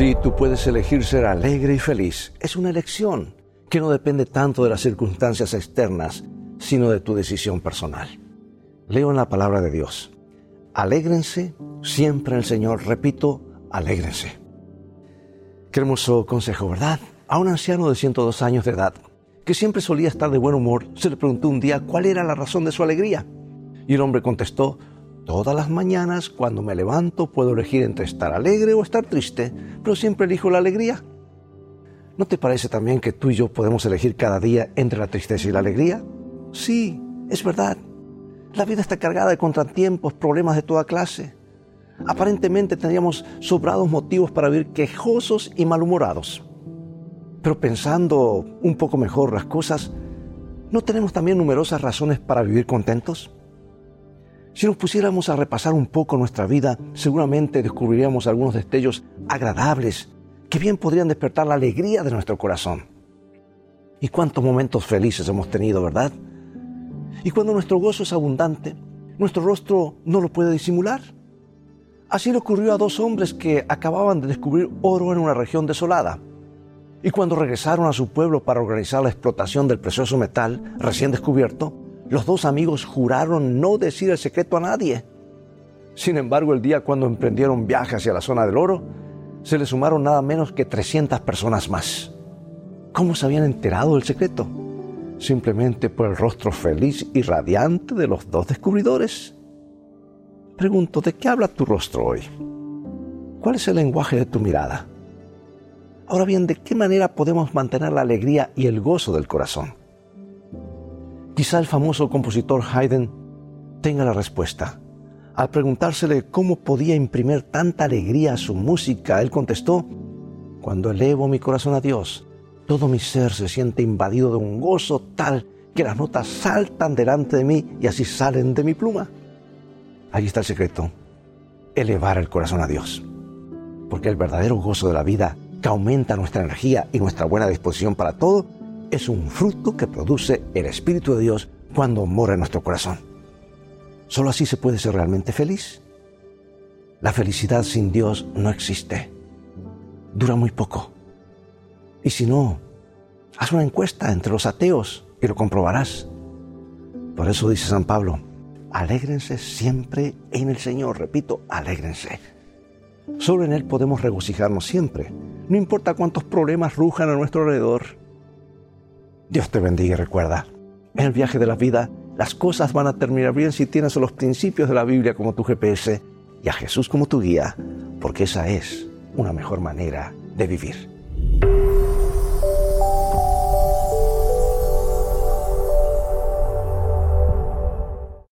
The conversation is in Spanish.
Sí, tú puedes elegir ser alegre y feliz. Es una elección que no depende tanto de las circunstancias externas, sino de tu decisión personal. Leo en la palabra de Dios. Alégrense siempre en el Señor. Repito, alégrense. Qué hermoso consejo, ¿verdad? A un anciano de 102 años de edad, que siempre solía estar de buen humor, se le preguntó un día cuál era la razón de su alegría. Y el hombre contestó, Todas las mañanas cuando me levanto puedo elegir entre estar alegre o estar triste, pero siempre elijo la alegría. ¿No te parece también que tú y yo podemos elegir cada día entre la tristeza y la alegría? Sí, es verdad. La vida está cargada de contratiempos, problemas de toda clase. Aparentemente tendríamos sobrados motivos para vivir quejosos y malhumorados. Pero pensando un poco mejor las cosas, ¿no tenemos también numerosas razones para vivir contentos? Si nos pusiéramos a repasar un poco nuestra vida, seguramente descubriríamos algunos destellos agradables que bien podrían despertar la alegría de nuestro corazón. Y cuántos momentos felices hemos tenido, ¿verdad? Y cuando nuestro gozo es abundante, nuestro rostro no lo puede disimular. Así le ocurrió a dos hombres que acababan de descubrir oro en una región desolada. Y cuando regresaron a su pueblo para organizar la explotación del precioso metal recién descubierto, los dos amigos juraron no decir el secreto a nadie. Sin embargo, el día cuando emprendieron viaje hacia la zona del oro, se le sumaron nada menos que 300 personas más. ¿Cómo se habían enterado del secreto? Simplemente por el rostro feliz y radiante de los dos descubridores. Pregunto, ¿de qué habla tu rostro hoy? ¿Cuál es el lenguaje de tu mirada? Ahora bien, ¿de qué manera podemos mantener la alegría y el gozo del corazón? Quizá el famoso compositor Haydn tenga la respuesta. Al preguntársele cómo podía imprimir tanta alegría a su música, él contestó, Cuando elevo mi corazón a Dios, todo mi ser se siente invadido de un gozo tal que las notas saltan delante de mí y así salen de mi pluma. Ahí está el secreto, elevar el corazón a Dios. Porque el verdadero gozo de la vida, que aumenta nuestra energía y nuestra buena disposición para todo, es un fruto que produce el Espíritu de Dios cuando mora en nuestro corazón. Solo así se puede ser realmente feliz. La felicidad sin Dios no existe. Dura muy poco. Y si no, haz una encuesta entre los ateos y lo comprobarás. Por eso dice San Pablo, alégrense siempre en el Señor. Repito, alégrense. Solo en Él podemos regocijarnos siempre, no importa cuántos problemas rujan a nuestro alrededor. Dios te bendiga y recuerda, en el viaje de la vida las cosas van a terminar bien si tienes los principios de la Biblia como tu GPS y a Jesús como tu guía, porque esa es una mejor manera de vivir.